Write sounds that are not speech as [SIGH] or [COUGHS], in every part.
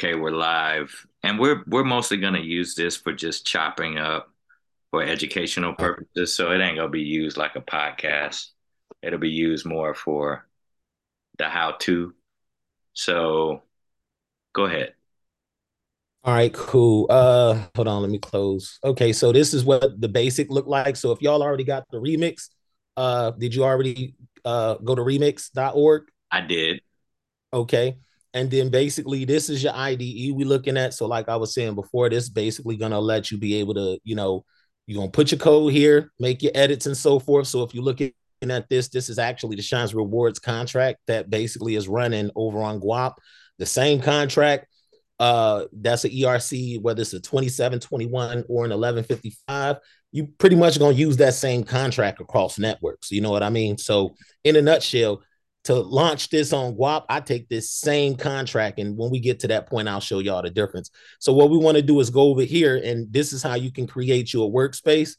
Okay, we're live, and we're we're mostly gonna use this for just chopping up for educational purposes. So it ain't gonna be used like a podcast. It'll be used more for the how-to. So go ahead. All right, cool. Uh hold on, let me close. Okay, so this is what the basic look like. So if y'all already got the remix, uh did you already uh go to remix.org? I did. Okay. And then basically this is your IDE we looking at. So like I was saying before, this basically gonna let you be able to, you know, you're gonna put your code here, make your edits and so forth. So if you're looking at this, this is actually the Shynz Rewards contract that basically is running over on Guap. The same contract uh, that's an ERC, whether it's a 2721 or an 1155, you pretty much gonna use that same contract across networks. You know what I mean? So, in a nutshell, to launch this on Guap, I take this same contract, and when we get to that point, I'll show y'all the difference. So, what we want to do is go over here, and this is how you can create your workspace.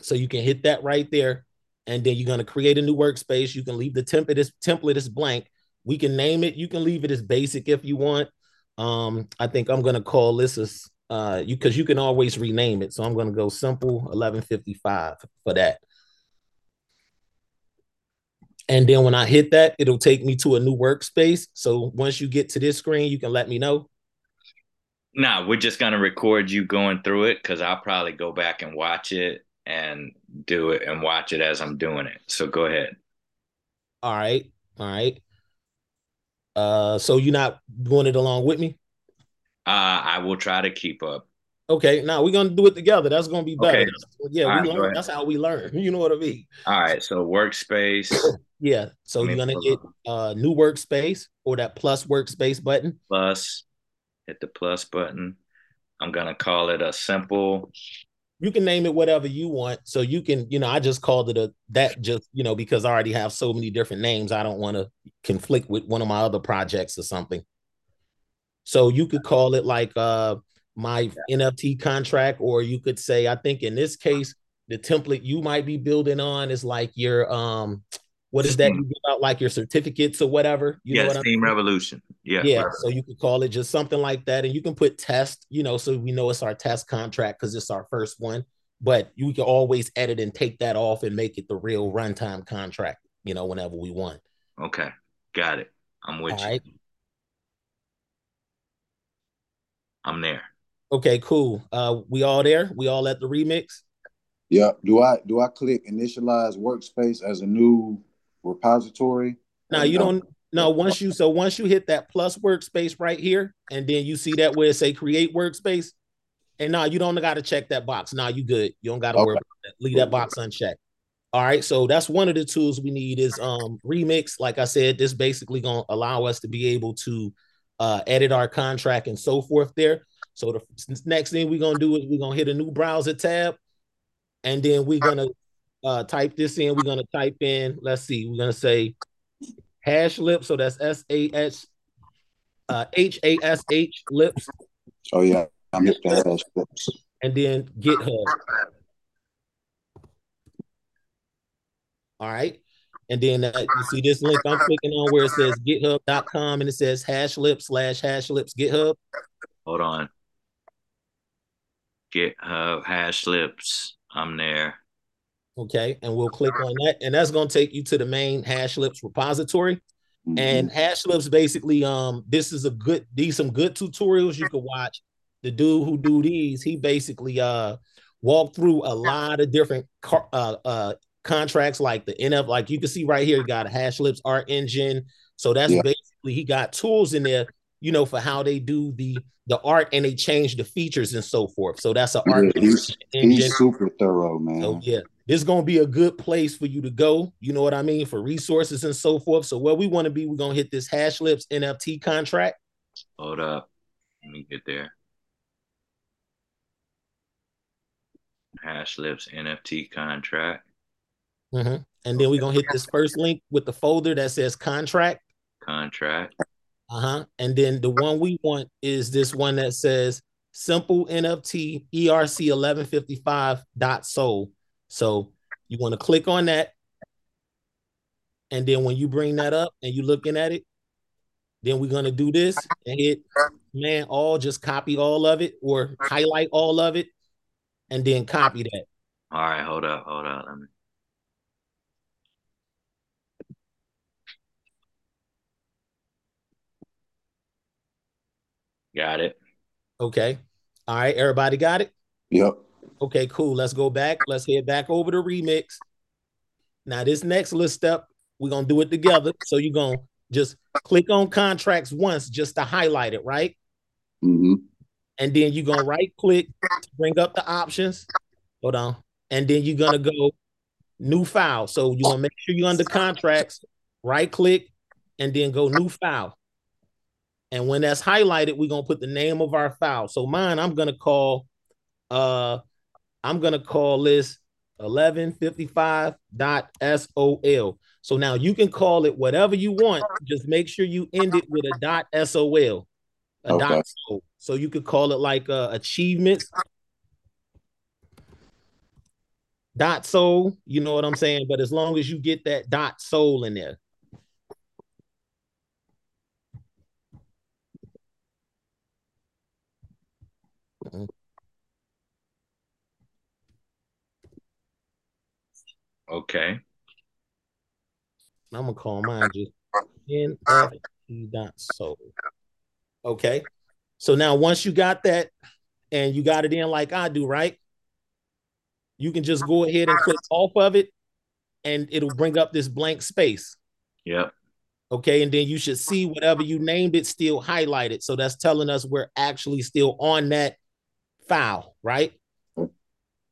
So you can hit that right there, and then you're gonna create a new workspace. You can leave the template as template as blank. We can name it. You can leave it as basic if you want um, I think I'm gonna call this as uh you because you can always rename it. So I'm gonna go simple 1155 for that. And then when I hit that, it'll take me to a new workspace. So once you get to this screen, you can let me know. Nah, we're just gonna record you going through it because I'll probably go back and watch it and do it and watch it as I'm doing it. So go ahead. All right. All right. Uh, so you're not doing it along with me? Uh, I will try to keep up. Okay, now we're gonna do it together. That's gonna be better. Okay. yeah, All we right, learn. That's how we learn. [LAUGHS] You know what I mean? All right. So workspace. [CLEARS THROAT] yeah. So you're gonna hit uh new workspace or that plus workspace button. Plus, hit the plus button. I'm gonna call it a simple you can name it whatever you want. So you can, you know, I just called it a that just, you know, because I already have so many different names. I don't want to conflict with one of my other projects or something. So you could call it like uh my NFT contract, or you could say, I think in this case, the template you might be building on is like your um what is that you give out like your certificates or whatever? You yes, Team Revolution. Yeah. Yeah. So you could call it just something like that. And you can put test, you know, so we know it's our test contract because it's our first one. But you can always edit and take that off and make it the real runtime contract, you know, whenever we want. Okay. Got it. I'm with all you. Right. I'm there. Okay, cool. Uh we all there? We all at the remix? Yeah. Do I do I click initialize workspace as a new repository? Now you don't no, once you so once you hit that plus workspace right here, and then you see that where it say create workspace, and now you don't got to check that box. Now you good. You don't got to okay. worry about that. Leave that box unchecked. All right, so that's one of the tools we need is um remix. Like I said, this basically gonna allow us to be able to uh edit our contract and so forth there. So the next thing we're gonna do is we're gonna hit a new browser tab, and then we're gonna uh type this in. We're gonna type in, let's see, we're gonna say HashLips. So that's S A S uh, H A S H lips. Oh yeah, I'm hip to hash lips. And then GitHub. All right. And then uh, you see this link I'm clicking on where it says github.com and it says HashLips slash HashLips GitHub. Hold on. GitHub HashLips. I'm there. Okay, and we'll click on that, and that's going to take you to the main HashLips repository. Mm-hmm. And HashLips basically, um, this is a good these some good tutorials you can watch. The dude who do these, he basically uh walked through a lot of different car, uh uh contracts like the NF, like you can see right here, you got a HashLips art engine. So that's yeah. basically he got tools in there, you know, for how they do the the art and they change the features and so forth. So that's an art yeah, he's, engine. He's super thorough, man. So yeah, this is going to be a good place for you to go. You know what I mean? For resources and so forth. So where we want to be, we're going to hit this HashLips NFT contract. Hold up. Let me get there. HashLips NFT contract. Mm-hmm. And then we're going to hit this first link with the folder that says contract. Contract. Uh-huh. And then the one we want is this one that says simple NFT ERC 1155 dot sol. So you want to click on that. And then when you bring that up and you're looking at it, Then we're gonna do this and hit man all, just copy all of it or highlight all of it, and then copy that. All right, hold up, hold up. Let me. Got it. Okay. All right, everybody got it? Yep. Okay, cool. Let's go back. Let's head back over to remix. Now, this next little step, we're gonna do it together. So you're gonna just click on contracts once just to highlight it, right? Mm-hmm. And then you're gonna right click to bring up the options. Hold on. And then you're gonna go new file. So you're gonna make sure you're under contracts, right click, and then go new file. And when that's highlighted, we're gonna put the name of our file. So mine, I'm gonna call uh I'm gonna call this 1155.sol. So now you can call it whatever you want. Just make sure you end it with a dot sol, a Okay. dot sol. So you could call it like uh, achievements dot sol. You know what I'm saying? But as long as you get that dot sol in there. Okay. I'm gonna call mine just NFT dot sol. Okay. So now once you got that and you got it in like I do, right? You can just go ahead and click off of it and it'll bring up this blank space. Yep. Okay. And then you should see whatever you named it still highlighted. So that's telling us we're actually still on that file, right?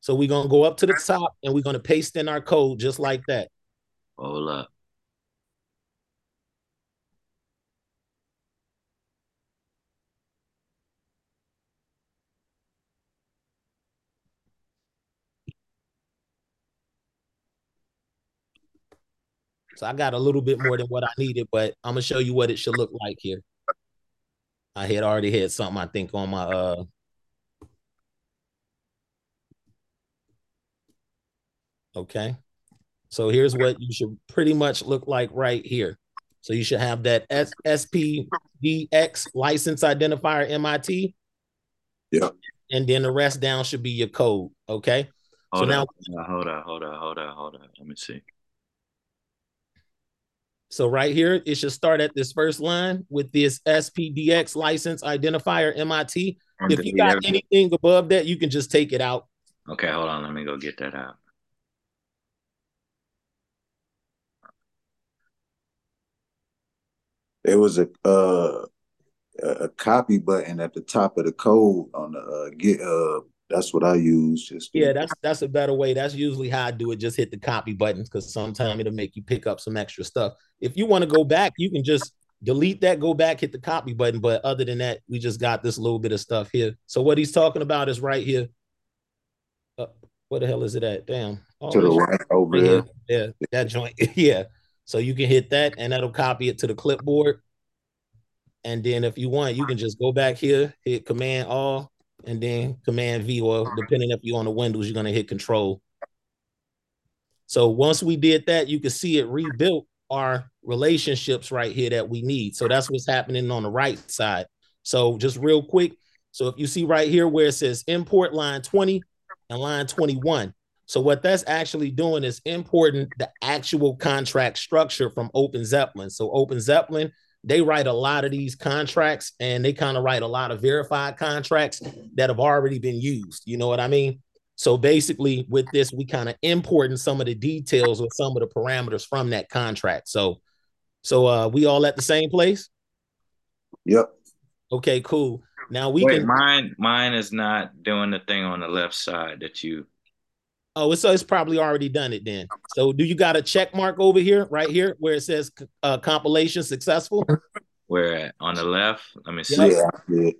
So we're gonna go up to the top and we're gonna paste in our code just like that. Hold up. So I got a little bit more than what I needed, but I'm gonna show you what it should look like here. I had already had something I think on my uh okay. So here's what you should pretty much look like right here. So you should have that S- SPDX license identifier MIT. Yeah. And then the rest down should be your code. Okay. So Hold now- Hold on, Hold on, Hold on, Hold on. Let me see. So right here, it should start at this first line with this SPDX license identifier MIT. If you got anything above that, you can just take it out. Okay, hold on. Let me go get that out. There was a uh a copy button at the top of the code on the uh, GitHub. That's what I use. Just Yeah, that's that's a better way. That's usually how I do it. Just hit the copy button because sometimes it'll make you pick up some extra stuff. If you want to go back, you can just delete that, go back, hit the copy button. But other than that, we just got this little bit of stuff here. So what he's talking about is right here. Uh, where the hell is it at? Damn. Oh, to the right over there. here. Yeah, that joint. [LAUGHS] yeah. So you can hit that and that'll copy it to the clipboard. And then if you want, you can just go back here, hit Command All, and then Command V, or depending if you're on the Windows, you're gonna hit Control. So once we did that, you can see it rebuilt our relationships right here that we need. So that's what's happening on the right side. So just real quick. So if you see right here where it says import line 20 and line 21. So what that's actually doing is importing the actual contract structure from OpenZeppelin. So OpenZeppelin, they write a lot of these contracts and they kind of write a lot of verified contracts that have already been used. You know what I mean? So basically, with this, we kind of importing some of the details or some of the parameters from that contract. So, so uh, we all at the same place. Yep. Okay, cool. Now we Wait, can. mine mine is not doing the thing on the left side that you Oh, it's, so it's probably already done it then. So, do you got a check mark over here, right here, where it says uh, compilation successful? where at on the left. Let me see. Yep. Yeah. yeah.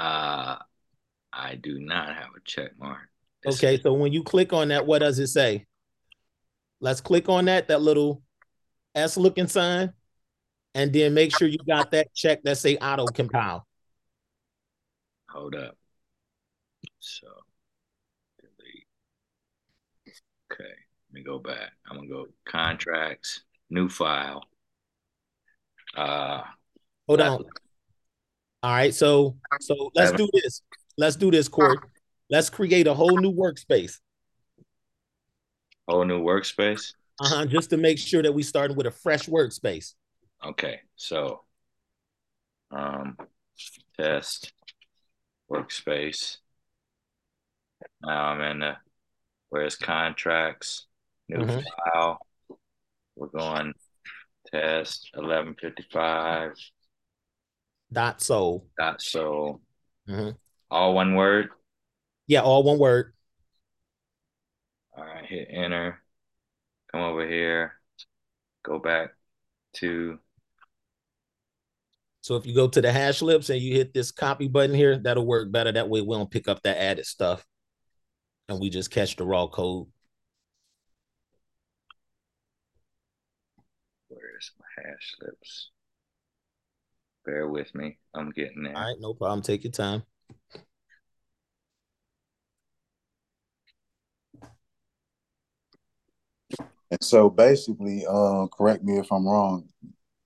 Uh I do not have a check mark. This- Okay, so when you click on that, what does it say? Let's click on that, that little S looking sign, and then make sure you got that check that say auto compile. Hold up. So delete. Okay, let me go back. I'm gonna go contracts, new file. Uh, Hold on. All right, so so let's do this. Let's do this, Corey. Let's create a whole new workspace. whole new workspace. Uh-huh. Just to make sure that we starting with a fresh workspace. Okay, so um test workspace. Now I'm in the where's contracts, new Mhm. file. We're going test eleven fifty five Dot so. dot so Mhm. all one word. Yeah, all one word. All right, hit enter. Come over here. Go back to So if you go to the HashLips and you hit this copy button here, that'll work better. That way we don't pick up that added stuff. And we just catch the raw code. where's my HashLips? Bear with me. I'm getting there. All right, no problem. Take your time. And so basically, uh, correct me if I'm wrong,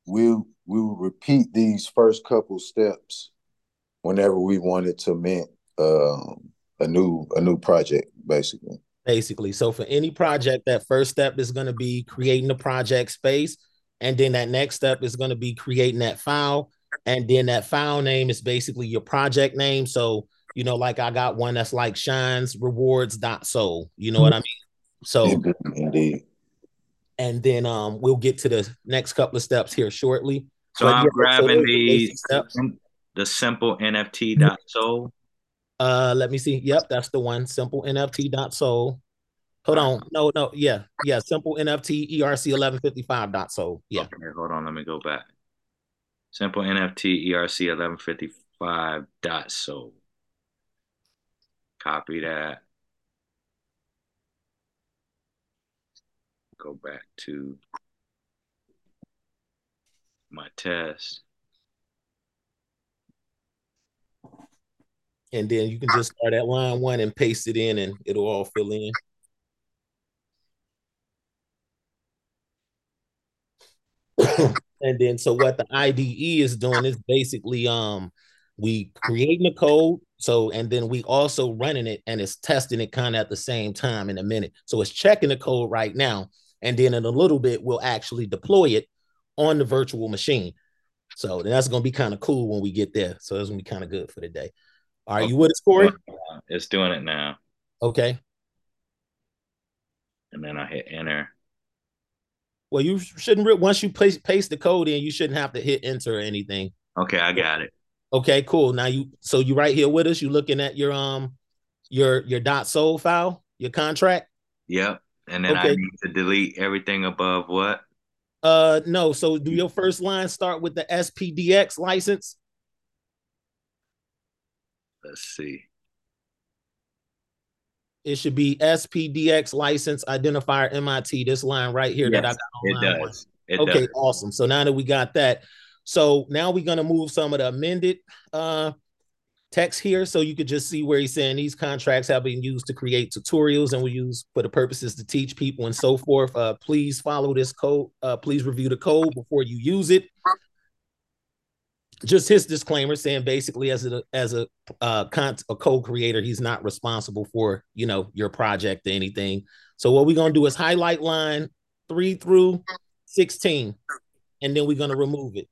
we'll we will repeat these first couple steps whenever we wanted to mint um, a new a new project, basically. basically. So for any project, that first step is going to be creating the project space. And then that next step is going to be creating that file. And then that file name is basically your project name. So, you know, like I got one that's like Shynz rewards dot rewards.so. You know what I mean? So Indeed. Indeed. and then um we'll get to the next couple of steps here shortly. So But I'm yeah, grabbing those are the steps. the simple NFT dot sol. Uh let me see. Yep, that's the one. Simple NFT.so. Hold on. No, no, yeah, yeah. Simple NFT ERC 1155.so. Yeah. Okay, hold on. Let me go back. Simple NFT ERC 1155 dot so. Copy that. Go back to my test. And then you can just start at line one and paste it in and it'll all fill in. [COUGHS] and then so what the IDE is doing is basically um we creating the code so and then we also running it and it's testing it kind of at the same time in a minute. So it's checking the code right now and then in a little bit we'll actually deploy it on the virtual machine. So that's going to be kind of cool when we get there. So that's going to be kind of good for the day. All right, you with us, Corey? It's doing it now. Okay. And then I hit enter. Well, you shouldn't re- once you paste paste the code in, you shouldn't have to hit enter or anything. Okay, I got it. Okay, cool. Now you so you right here with us. You looking at your um your your dot sol file, your contract. Yep. And then I need to delete everything above what? Uh no, so do your first line start with the SPDX license? Let's see. It should be SPDX license identifier MIT. This line right here that I got It does. It okay, does. awesome. So now that we got that, so now we're gonna move some of the amended uh text here, so you could just see where he's saying these contracts have been used to create tutorials and we use for the purposes to teach people and so forth. Uh, please follow this code. Uh, please review the code before you use it. Just his disclaimer saying basically as a as a uh con- a code creator, he's not responsible for you know your project or anything. So what we're gonna do is highlight line three through 16 and then we're going to remove it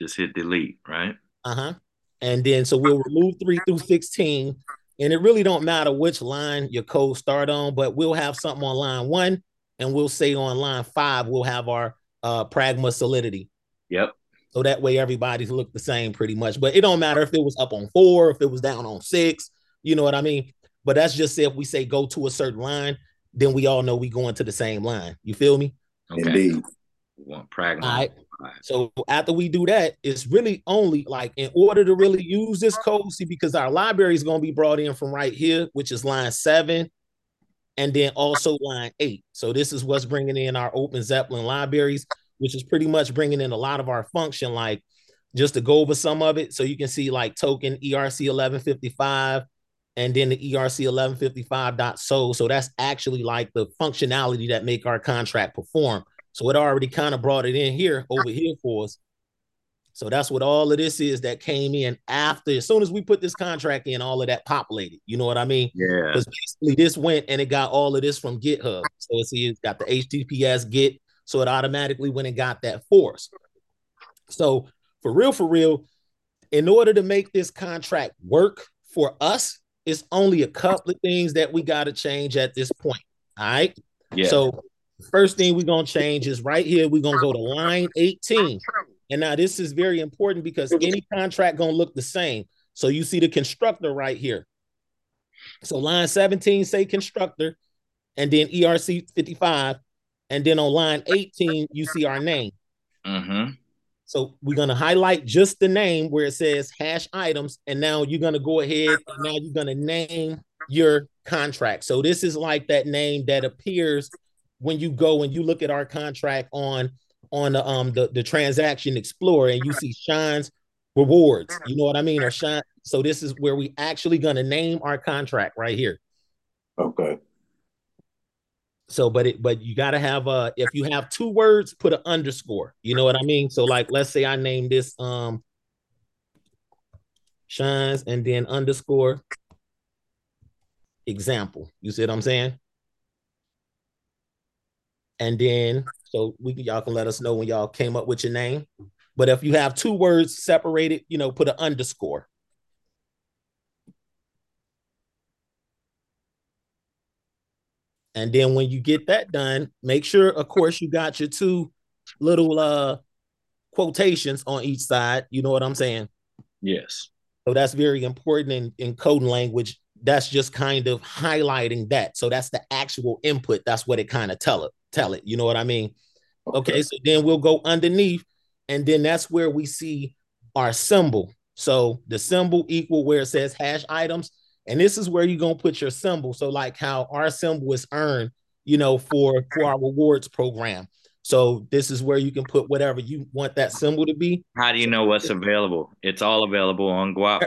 Just hit delete, right? uh-huh and then so we'll remove 3 through 16 and it really don't matter which line your code start on but we'll have something on line 1 and we'll say on line 5 we'll have our uh pragma solidity Yep. so that way everybody's look the same pretty much but it don't matter if it was up on 4 if it was down on 6 you know what i mean but that's just if we say go to a certain line then we all know we going to the same line you feel me Okay. Indeed. We want pragma. all right All So after we do that, it's really only like in order to really use this code, see, because our library is going to be brought in from right here, which is line seven, and then also line eight. So this is what's bringing in our OpenZeppelin libraries, which is pretty much bringing in a lot of our function. Like just to go over some of it, so you can see like token ERC eleven fifty five, and then the ERC 1155.so. So that's actually like the functionality that make our contract perform. So it already kind of brought it in here over here for us. So that's what all of this is that came in after. As soon as we put this contract in, all of that populated. You know what I mean? Yeah. Because basically this went and it got all of this from GitHub. So see, it's got the HTTPS Git. So it automatically went and got that for us. So for real, for real, in order to make this contract work for us, it's only a couple of things that we got to change at this point. All right. Yeah. So first thing we're gonna change is right here. We're gonna go to line 18. And now this is very important because any contract gonna look the same. So you see the constructor right here. So line 17 say constructor, and then ERC 55, and then on line 18 you see our name. Mm-hmm. So we're gonna highlight just the name where it says hash items, and now you're gonna go ahead and now you're gonna name your contract. So this is like that name that appears when you go and you look at our contract on on the um the, the transaction explorer and you see Shynz rewards you know what i mean or shine so this is where we actually going to name our contract right here. Okay. so but it but you got to have uh if you have two words put an underscore you know what i mean? So like let's say i name this um Shynz and then underscore example you see what i'm saying and then so we y'all can let us know when y'all came up with your name. But if you have two words separated, you know, put an underscore. And then when you get that done, make sure, of course, you got your two little uh quotations on each side. You know what I'm saying? Yes. So that's very important in, in coding language. That's just kind of highlighting that. So that's the actual input. That's what it kind of tell it, tell it. You know what I mean? Okay, so then we'll go underneath, and then that's where we see our symbol. So the symbol equal where it says hash items, and this is where you're gonna put your symbol. So like how our symbol is earned, you know, for for our rewards program. So this is where you can put whatever you want that symbol to be. How do you know what's available? It's all available on Guap.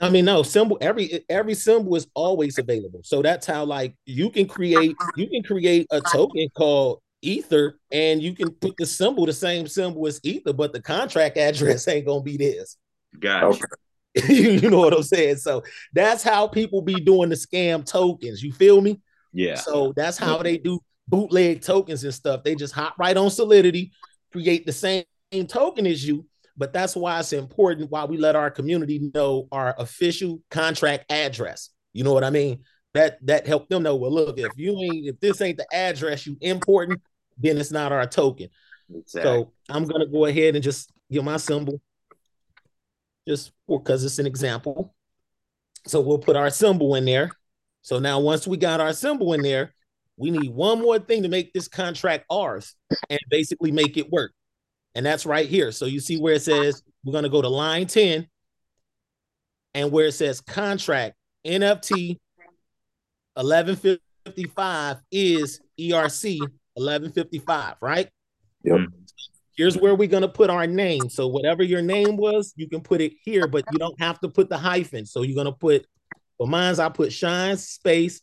I mean, no symbol. Every every symbol is always available. So that's how like you can create you can create a token called Ether, and you can put the symbol, the same symbol as Ether, but the contract [LAUGHS] address ain't gonna be this. Gotcha. Okay. [LAUGHS] you know what I'm saying? So that's how people be doing the scam tokens. You feel me? Yeah. So that's how they do bootleg tokens and stuff. They just hop right on Solidity, create the same token as you. But that's why it's important why we let our community know our official contract address. You know what I mean? That that helped them know. Well, look, if you ain't if this ain't the address you important, then it's not our token. Exactly. So I'm gonna go ahead and just give my symbol, just because it's an example. So we'll put our symbol in there. So now once we got our symbol in there, we need one more thing to make this contract ours and basically make it work. And that's right here. So you see where it says we're gonna go to line 10 and where it says contract NFT 1155 is ERC 1155, right? Yep. Mm. Here's where we're gonna put our name. So whatever your name was, you can put it here, but you don't have to put the hyphen. So you're gonna put for mine's I put shine space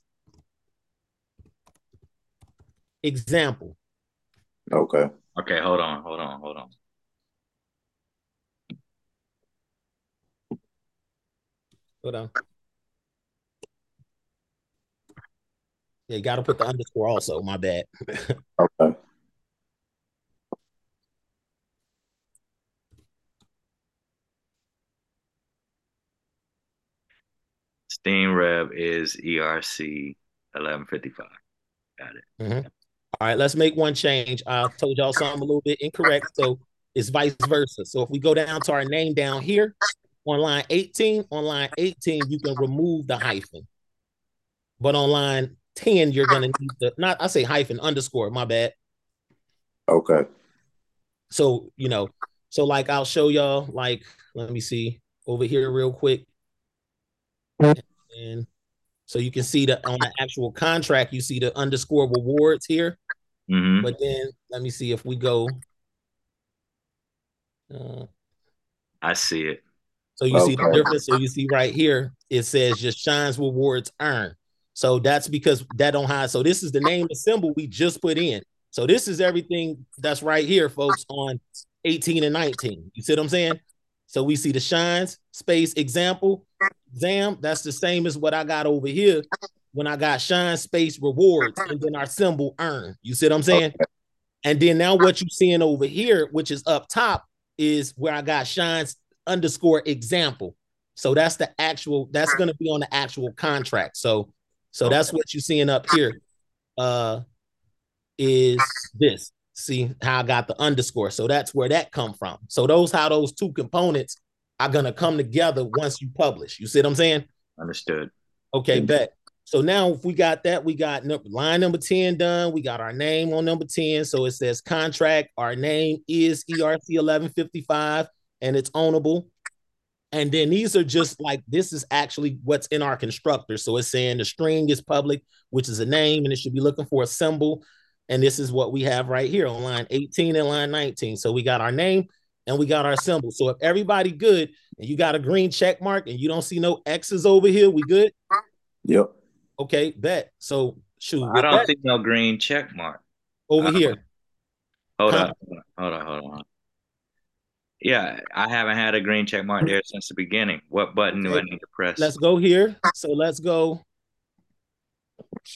example. Okay. Okay, hold on, hold on, hold on. Hold on. Yeah, you gotta put the underscore also. My bad. [LAUGHS] Okay. Steam Rev is ERC 1155. Got it. Mm-hmm. All right, let's make one change. I told y'all something a little bit incorrect, so it's vice versa. So if we go down to our name down here on line 18, on line 18, you can remove the hyphen. But on line 10, you're gonna need the not I say hyphen underscore, my bad. Okay. So you know, so like I'll show y'all, like, let me see over here real quick. And so you can see that on the actual contract, you see the underscore rewards here. Hmm But then let me see if we go. Uh, I see it. So you okay. see the difference. So you see right here, it says just Shynz rewards earn. So that's because that don't hide. So this is the name the symbol we just put in. So this is everything that's right here, folks, on 18 and 19. You see what I'm saying? So we see the Shynz space example. Zam, that's the same as what I got over here when I got shine space rewards and then our symbol earn. You see what I'm saying? Okay. And then now what you're seeing over here, which is up top, is where I got Shynz underscore example. So that's the actual, that's going to be on the actual contract. So, so that's what you're seeing up here. Uh, is this. See how I got the underscore. So that's where that come from. So those how those two components are gonna come together once you publish. You see what I'm saying? Understood. Okay, bet. So now if we got that, we got line number 10 done. We got our name on number 10. So it says contract. Our name is ERC 1155 and it's ownable. And then these are just like this is actually what's in our constructor. So it's saying the string is public, which is a name, and it should be looking for a symbol. And this is what we have right here on line 18 and line 19. So we got our name and we got our symbol. So if everybody good and you got a green check mark and you don't see no X's over here, we good? Yep. Okay, bet. So shoot. I don't that, see no green check mark. Over here. Hold on, hold on, hold on. Yeah, I haven't had a green check mark there since the beginning. What button okay. do I need to press? Let's go here. So let's go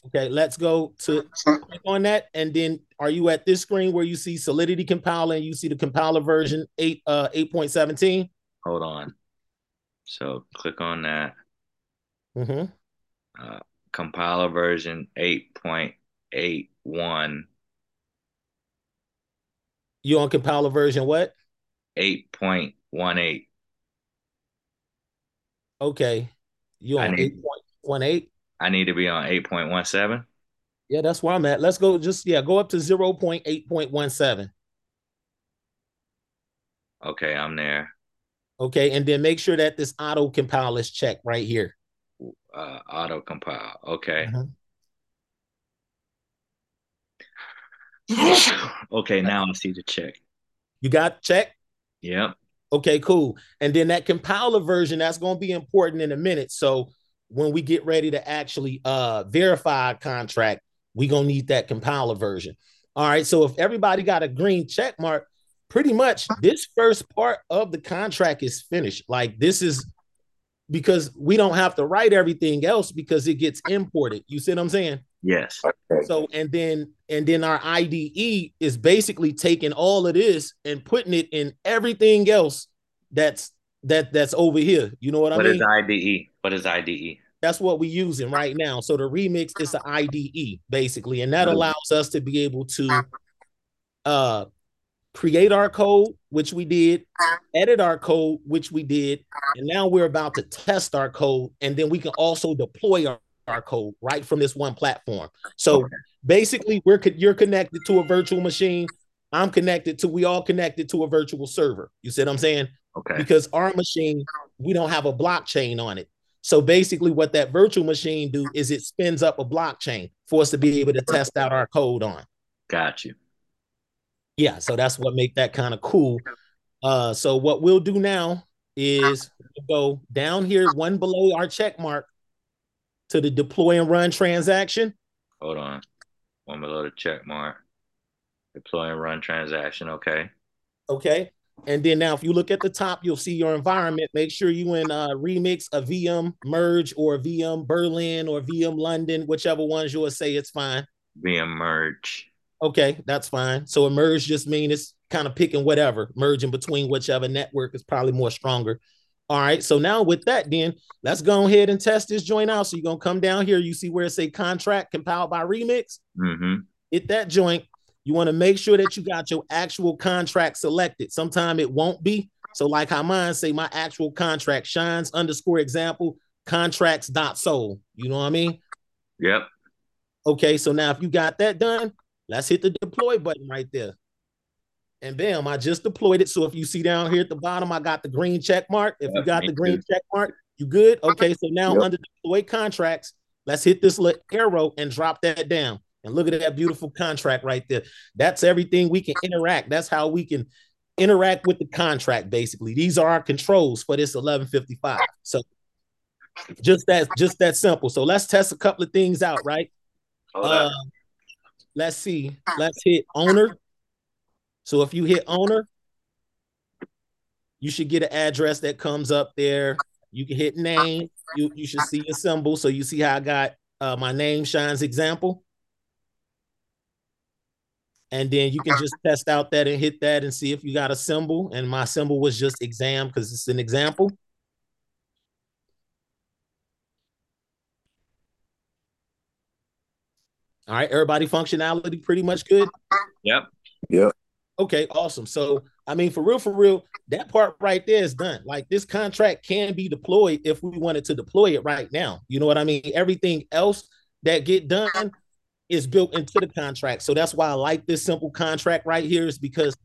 Okay, let's go to click on that. And then are you at this screen where you see Solidity compiler and you see the compiler version 8 uh 8.17? Hold on. So click on that. Mm-hmm. Uh, compiler version 8.81. You on compiler version what? 8.18. Okay. You on 8.18? I need to be on 8.17. Yeah, that's where I'm at. Let's go just yeah, go up to 0.8.17. Okay, I'm there. Okay, and then make sure that this auto compile is checked right here. Uh, auto compile. Okay. Mm-hmm. [SIGHS] okay, now I see the check. You got check? Yep. Okay, cool. And then that compiler version, that's going to be important in a minute. So when we get ready to actually uh verify a contract, we gonna need that compiler version. All right. So if everybody got a green check mark, pretty much this first part of the contract is finished. Like this is because we don't have to write everything else because it gets imported. You see what I'm saying? Yes. So and then and then our IDE is basically taking all of this and putting it in everything else that's that that's over here. You know what, what I mean? What is IDE? What is IDE? That's what we're using right now. So the remix is the IDE basically, and that allows us to be able to uh create our code, which we did, edit our code, which we did, and now we're about to test our code, and then we can also deploy our, our code right from this one platform. So okay. basically, we're you're connected to a virtual machine. I'm connected to, we all connected to a virtual server. You see what I'm saying? Okay. Because our machine, we don't have a blockchain on it. So basically, what that virtual machine do is it spins up a blockchain for us to be able to test out our code on. Got you. Yeah, so that's what make that kind of cool. Uh, so what we'll do now is go down here, one below our check mark, to the deploy and run transaction. Hold on, one below the check mark. Deploy and run transaction. Okay. Okay. And then now, if you look at the top, you'll see your environment. Make sure you in uh, remix a VM merge or VM Berlin or VM London, whichever ones you'll say it's fine. VM merge. Okay, that's fine. So a merge just means it's kind of picking whatever, merging between whichever network is probably more stronger. All right. So now with that, then let's go ahead and test this joint out. So you're gonna come down here. You see where it say contract compiled by remix. Mm-hmm. Hit that joint. You want to make sure that you got your actual contract selected. Sometime it won't be. So, like how mine say, my actual contract Shynz underscore example contracts dot sol. You know what I mean? Yep. Okay, so now if you got that done, let's hit the deploy button right there. And bam, I just deployed it. So if you see down here at the bottom, I got the green check mark. If you got the green check mark, you good? Okay, so now yep. under deploy contracts, let's hit this little arrow and drop that down. And look at that beautiful contract right there. That's everything we can interact. That's how we can interact with the contract basically. These are our controls for this 1155. So just that just that simple. So let's test a couple of things out, right? Uh, let's see. Let's hit owner. So if you hit owner, you should get an address that comes up there. You can hit name. You you should see a symbol. So you see how I got uh, my name Shynz example. And then you can just test out that and hit that and see if you got a symbol. And my symbol was just exam because it's an example. All right, everybody functionality pretty much good. Yep. Yep. Okay, awesome. So, I mean, for real, for real, that part right there is done. Like this contract can be deployed if we wanted to deploy it right now. You know what I mean? Everything else that get done is built into the contract. So that's why I like this simple contract right here is because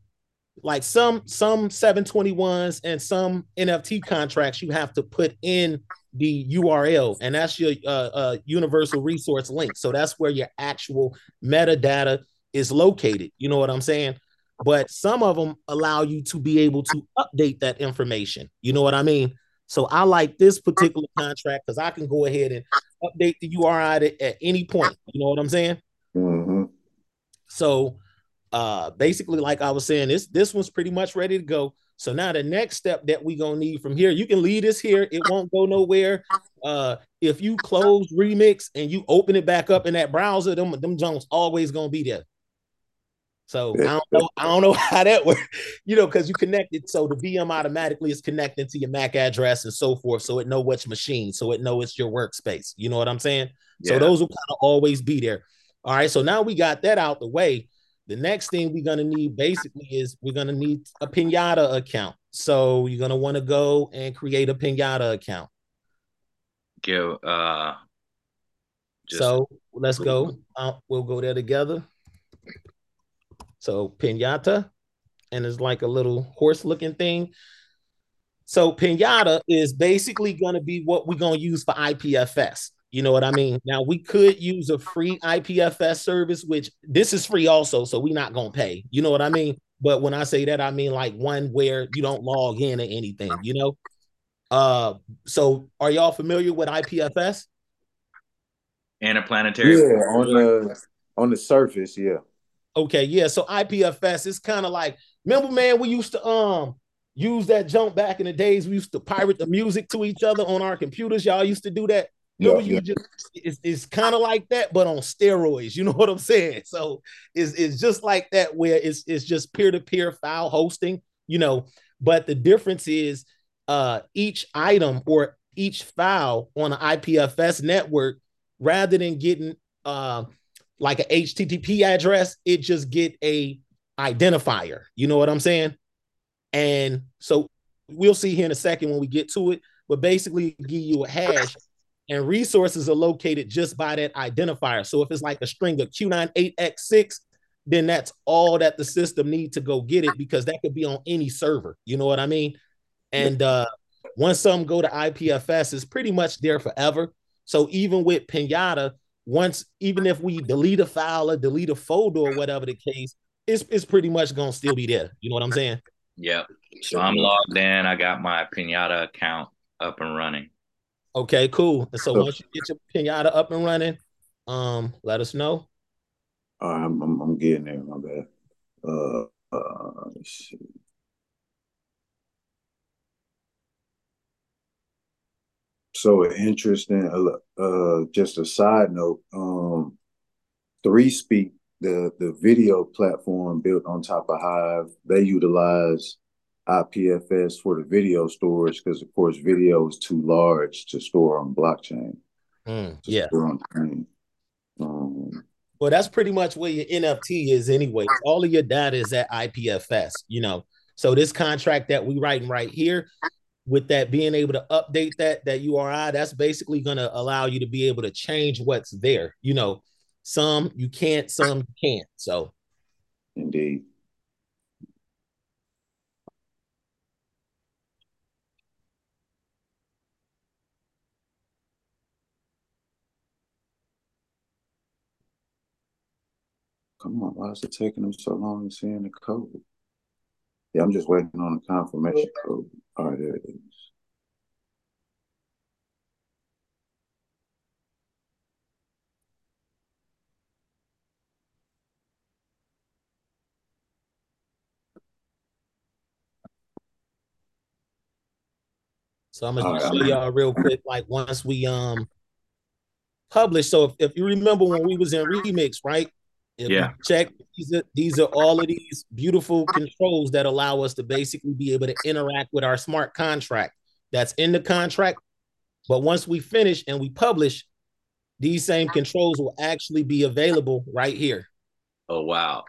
like some some 721s and some NFT contracts you have to put in the URL and that's your uh, uh, universal resource link. So that's where your actual metadata is located. You know what I'm saying? But some of them allow you to be able to update that information. You know what I mean? So I like this particular contract because I can go ahead and update the URI at any point. You know what I'm saying? Mm-hmm. So uh basically, like I was saying, this this one's pretty much ready to go. So now the next step that we gonna need from here, you can leave this here. It won't go nowhere. Uh, if you close Remix and you open it back up in that browser, them them Jones always gonna be there. So I don't know. I don't know [LAUGHS] how that works, you know, because you connect it. So the VM automatically is connecting to your MAC address and so forth. So it know which machine. So it know it's your workspace. You know what I'm saying? Yeah. So those will kind of always be there. All right. So now we got that out the way. The next thing we're gonna need basically is we're gonna need a pinata account. So you're gonna want to go and create a pinata account. Go. Uh, just... So let's go. Uh, we'll go there together. So pinata, and it's like a little horse looking thing. So pinata is basically going to be what we're going to use for IPFS. You know what I mean? Now we could use a free IPFS service, which this is free also, so we're not going to pay. You know what I mean? But when I say that, I mean like one where you don't log in or anything. You know. Uh, so are y'all familiar with IPFS? Interplanetary. Yeah, on the on the surface, yeah. Okay, yeah. So IPFS is kind of like remember, man, we used to um use that jump back in the days. We used to pirate the music to each other on our computers. Y'all used to do that. Remember, yeah, you yeah. just it's, it's kind of like that, but on steroids. You know [LAUGHS] what I'm saying? So it's it's just like that, where it's it's just peer-to-peer file hosting, you know. But the difference is uh each item or each file on an IPFS network, rather than getting uh like a HTTP address, it just get a identifier. You know what I'm saying? And so we'll see here in a second when we get to it, but basically give you a hash and resources are located just by that identifier. So if it's like a string of Q98X6, then that's all that the system need to go get it because that could be on any server. You know what I mean? And uh once some go to IPFS, it's pretty much there forever. So even with Pinata, once even if we delete a file or delete a folder or whatever the case, it's it's pretty much gonna still be there. You know what I'm saying? Yep. So I'm logged in. I got my Pinata account up and running. Okay, cool. And so once you get your Pinata up and running, um, let us know. I'm I'm, I'm getting there. My bad. Uh, uh, let's see. So interesting. Uh, uh, just a side note. Um, Three Speak, the the video platform built on top of Hive, they utilize IPFS for the video storage because, of course, video is too large to store on blockchain. Mm, yeah. On um, well, that's pretty much where your NFT is anyway. All of your data is at IPFS, you know. So this contract that we writing right here, with that being able to update that that URI, that's basically going to allow you to be able to change what's there. You know, some you can't, some you can't. So, indeed. Come on, why is it taking them so long to see in the code? Yeah, I'm just waiting on the confirmation code. All right, there it is. So I'm gonna show y'all real quick, like once we um publish. So if, if you remember when we was in remix, right? If yeah. check these are these are all of these beautiful controls that allow us to basically be able to interact with our smart contract that's in the contract. But once we finish and we publish, these same controls will actually be available right here. Oh wow.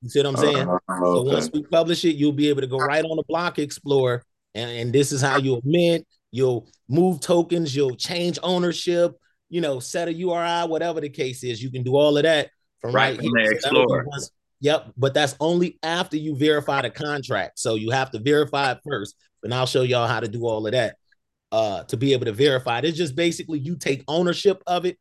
You see what I'm saying? Uh, okay. So once we publish it, you'll be able to go right on the block explorer and, and this is how you amend, you'll move tokens, you'll change ownership, you know, set a URI, whatever the case is. You can do all of that from right, here. Explorer. yep, but that's only after you verify the contract. So you have to verify it first. And I'll show y'all how to do all of that uh, to be able to verify it. It's just basically you take ownership of it,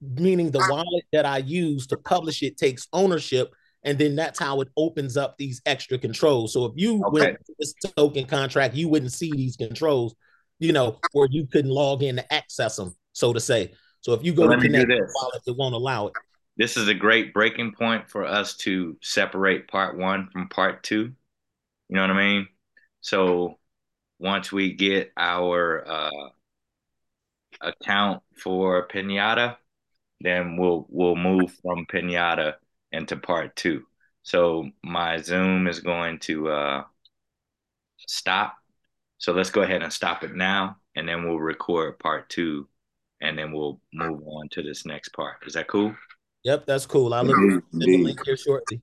meaning the wallet that I use to publish it takes ownership and then that's how it opens up these extra controls. So if you okay. went to this token contract, you wouldn't see these controls, you know, or you couldn't log in to access them, so to say. So if you go so to connect wallet, it won't allow it. This is a great breaking point for us to separate part one from part two. You know what I mean? So once we get our uh, account for Pinata, then we'll we'll move from Pinata into part two. So my Zoom is going to uh, stop. So let's go ahead and stop it now, and then we'll record part two, and then we'll move on to this next part. Is that cool? Yep, that's cool. I'll look at the link here shortly.